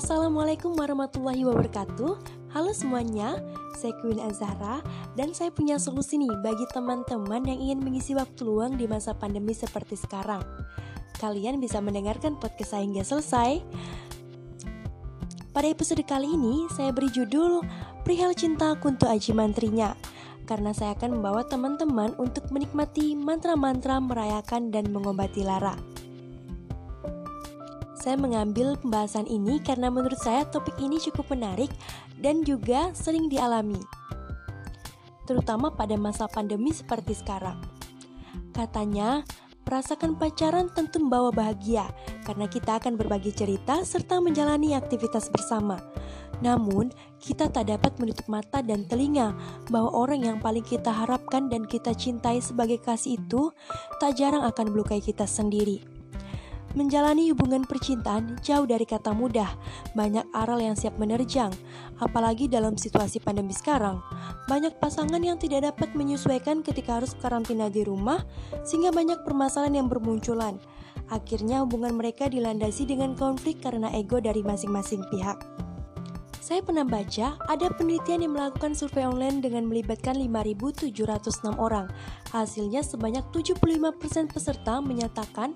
Assalamualaikum warahmatullahi wabarakatuh. Halo semuanya, saya Queen Azahra Dan saya punya solusi nih bagi teman-teman yang ingin mengisi waktu luang di masa pandemi seperti sekarang. Kalian bisa mendengarkan podcast saya hingga selesai. Pada episode kali ini, saya beri judul Perihal Cinta Kunto Aji Mantrinya karena saya akan membawa teman-teman untuk menikmati mantra-mantra merayakan dan mengobati lara. Saya mengambil pembahasan ini karena menurut saya topik ini cukup menarik dan juga sering dialami, terutama pada masa pandemi seperti sekarang. Katanya, merasakan pacaran tentu membawa bahagia karena kita akan berbagi cerita serta menjalani aktivitas bersama. Namun, kita tak dapat menutup mata dan telinga bahwa orang yang paling kita harapkan dan kita cintai sebagai kasih itu tak jarang akan melukai kita sendiri. Menjalani hubungan percintaan jauh dari kata mudah, banyak aral yang siap menerjang, apalagi dalam situasi pandemi sekarang. Banyak pasangan yang tidak dapat menyesuaikan ketika harus karantina di rumah, sehingga banyak permasalahan yang bermunculan. Akhirnya hubungan mereka dilandasi dengan konflik karena ego dari masing-masing pihak. Saya pernah baca ada penelitian yang melakukan survei online dengan melibatkan 5.706 orang. Hasilnya sebanyak 75% peserta menyatakan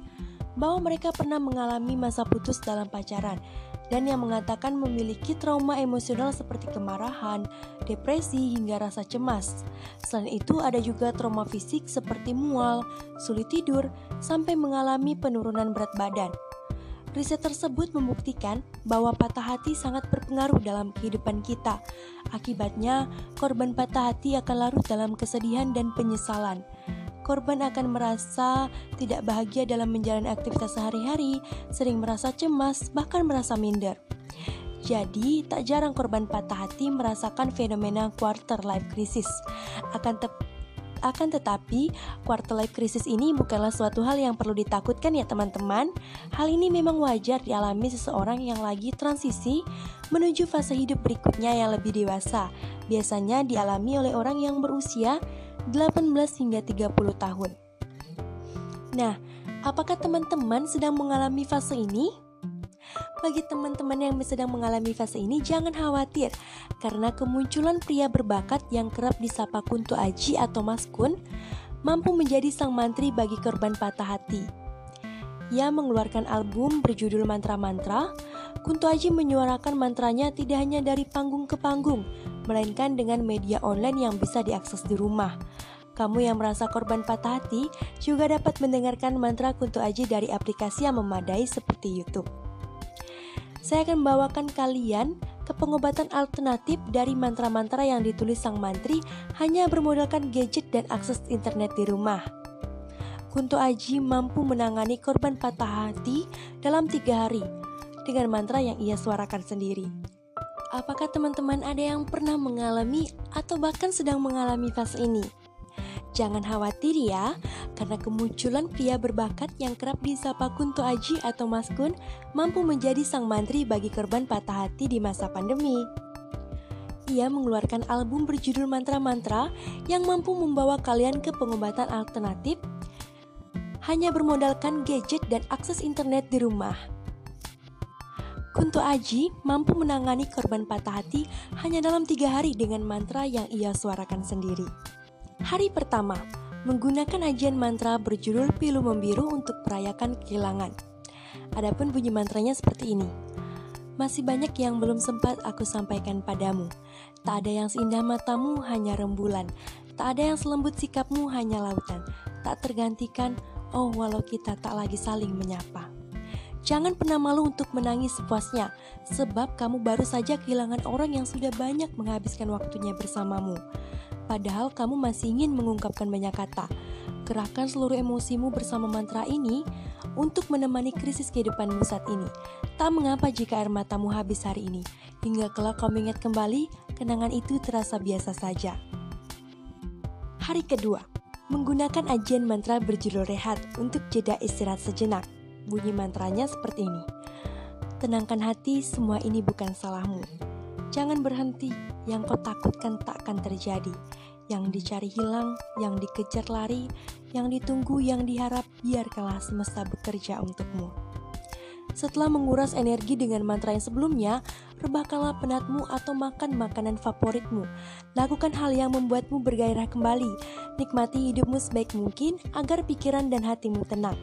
bahwa mereka pernah mengalami masa putus dalam pacaran dan yang mengatakan memiliki trauma emosional seperti kemarahan, depresi, hingga rasa cemas. Selain itu, ada juga trauma fisik seperti mual, sulit tidur, sampai mengalami penurunan berat badan. Riset tersebut membuktikan bahwa patah hati sangat berpengaruh dalam kehidupan kita. Akibatnya, korban patah hati akan larut dalam kesedihan dan penyesalan korban akan merasa tidak bahagia dalam menjalani aktivitas sehari-hari, sering merasa cemas, bahkan merasa minder. Jadi, tak jarang korban patah hati merasakan fenomena quarter life crisis. Akan te akan tetapi, quarter life crisis ini bukanlah suatu hal yang perlu ditakutkan ya teman-teman. Hal ini memang wajar dialami seseorang yang lagi transisi menuju fase hidup berikutnya yang lebih dewasa. Biasanya dialami oleh orang yang berusia 18 hingga 30 tahun. Nah, apakah teman-teman sedang mengalami fase ini? Bagi teman-teman yang sedang mengalami fase ini, jangan khawatir karena kemunculan pria berbakat yang kerap disapa Kunto Aji atau Mas Kun mampu menjadi sang mantri bagi korban patah hati. Ia mengeluarkan album berjudul Mantra-Mantra. Kunto Aji menyuarakan mantranya tidak hanya dari panggung ke panggung, melainkan dengan media online yang bisa diakses di rumah. Kamu yang merasa korban patah hati juga dapat mendengarkan mantra Kunto Aji dari aplikasi yang memadai seperti YouTube. Saya akan membawakan kalian ke pengobatan alternatif dari mantra-mantra yang ditulis sang mantri hanya bermodalkan gadget dan akses internet di rumah. Kunto Aji mampu menangani korban patah hati dalam tiga hari dengan mantra yang ia suarakan sendiri. Apakah teman-teman ada yang pernah mengalami atau bahkan sedang mengalami fase ini? Jangan khawatir ya, karena kemunculan pria berbakat yang kerap disapa Kunto Aji atau Mas Kun mampu menjadi sang mantri bagi korban patah hati di masa pandemi. Ia mengeluarkan album berjudul Mantra-Mantra yang mampu membawa kalian ke pengobatan alternatif hanya bermodalkan gadget dan akses internet di rumah. Kunto Aji mampu menangani korban patah hati hanya dalam tiga hari dengan mantra yang ia suarakan sendiri. Hari pertama, menggunakan ajian mantra berjudul Pilu Membiru untuk merayakan kehilangan. Adapun bunyi mantranya seperti ini. Masih banyak yang belum sempat aku sampaikan padamu. Tak ada yang seindah matamu, hanya rembulan. Tak ada yang selembut sikapmu, hanya lautan. Tak tergantikan, oh walau kita tak lagi saling menyapa. Jangan pernah malu untuk menangis sepuasnya, sebab kamu baru saja kehilangan orang yang sudah banyak menghabiskan waktunya bersamamu. Padahal kamu masih ingin mengungkapkan banyak kata. Kerahkan seluruh emosimu bersama mantra ini untuk menemani krisis kehidupanmu saat ini. Tak mengapa jika air matamu habis hari ini, hingga kelak kau mengingat kembali, kenangan itu terasa biasa saja. Hari kedua, menggunakan ajian mantra berjudul rehat untuk jeda istirahat sejenak. Bunyi mantranya seperti ini. Tenangkan hati, semua ini bukan salahmu. Jangan berhenti, yang kau takutkan tak akan terjadi. Yang dicari hilang, yang dikejar lari, yang ditunggu, yang diharap, biarkanlah semesta bekerja untukmu. Setelah menguras energi dengan mantra yang sebelumnya, rebahkanlah penatmu atau makan makanan favoritmu. Lakukan hal yang membuatmu bergairah kembali. Nikmati hidupmu sebaik mungkin agar pikiran dan hatimu tenang.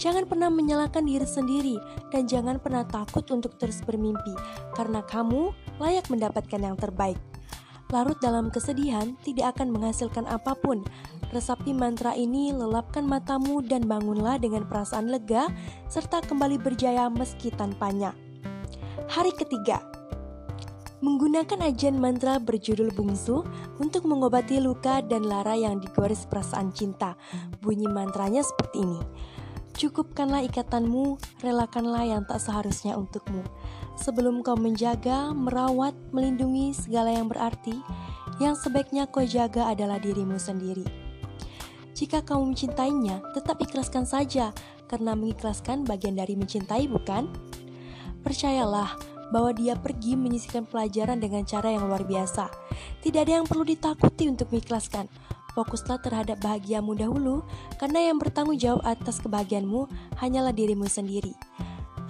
Jangan pernah menyalahkan diri sendiri dan jangan pernah takut untuk terus bermimpi, karena kamu layak mendapatkan yang terbaik. Larut dalam kesedihan tidak akan menghasilkan apa pun. Resapi mantra ini, lelapkan matamu dan bangunlah dengan perasaan lega serta kembali berjaya meski tanpanya. Hari ketiga, menggunakan ajian mantra berjudul bungsu untuk mengobati luka dan lara yang digores perasaan cinta. Bunyi mantranya seperti ini. Cukupkanlah ikatanmu, relakanlah yang tak seharusnya untukmu. Sebelum kau menjaga, merawat, melindungi segala yang berarti, yang sebaiknya kau jaga adalah dirimu sendiri. Jika kamu mencintainya, tetap ikhlaskan saja, karena mengikhlaskan bagian dari mencintai, bukan? Percayalah bahwa dia pergi menyisikan pelajaran dengan cara yang luar biasa. Tidak ada yang perlu ditakuti untuk mengikhlaskan Fokuslah terhadap bahagiamu dahulu, karena yang bertanggung jawab atas kebahagiaanmu hanyalah dirimu sendiri.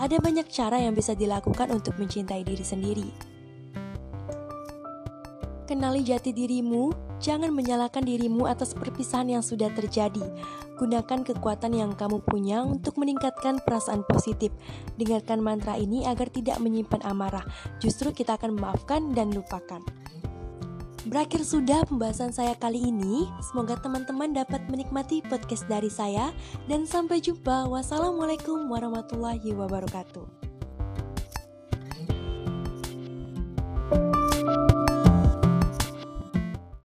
Ada banyak cara yang bisa dilakukan untuk mencintai diri sendiri. Kenali jati dirimu, jangan menyalahkan dirimu atas perpisahan yang sudah terjadi. Gunakan kekuatan yang kamu punya untuk meningkatkan perasaan positif. Dengarkan mantra ini agar tidak menyimpan amarah. Justru kita akan memaafkan dan lupakan. Berakhir sudah pembahasan saya kali ini. Semoga teman-teman dapat menikmati podcast dari saya dan sampai jumpa. Wassalamualaikum warahmatullahi wabarakatuh.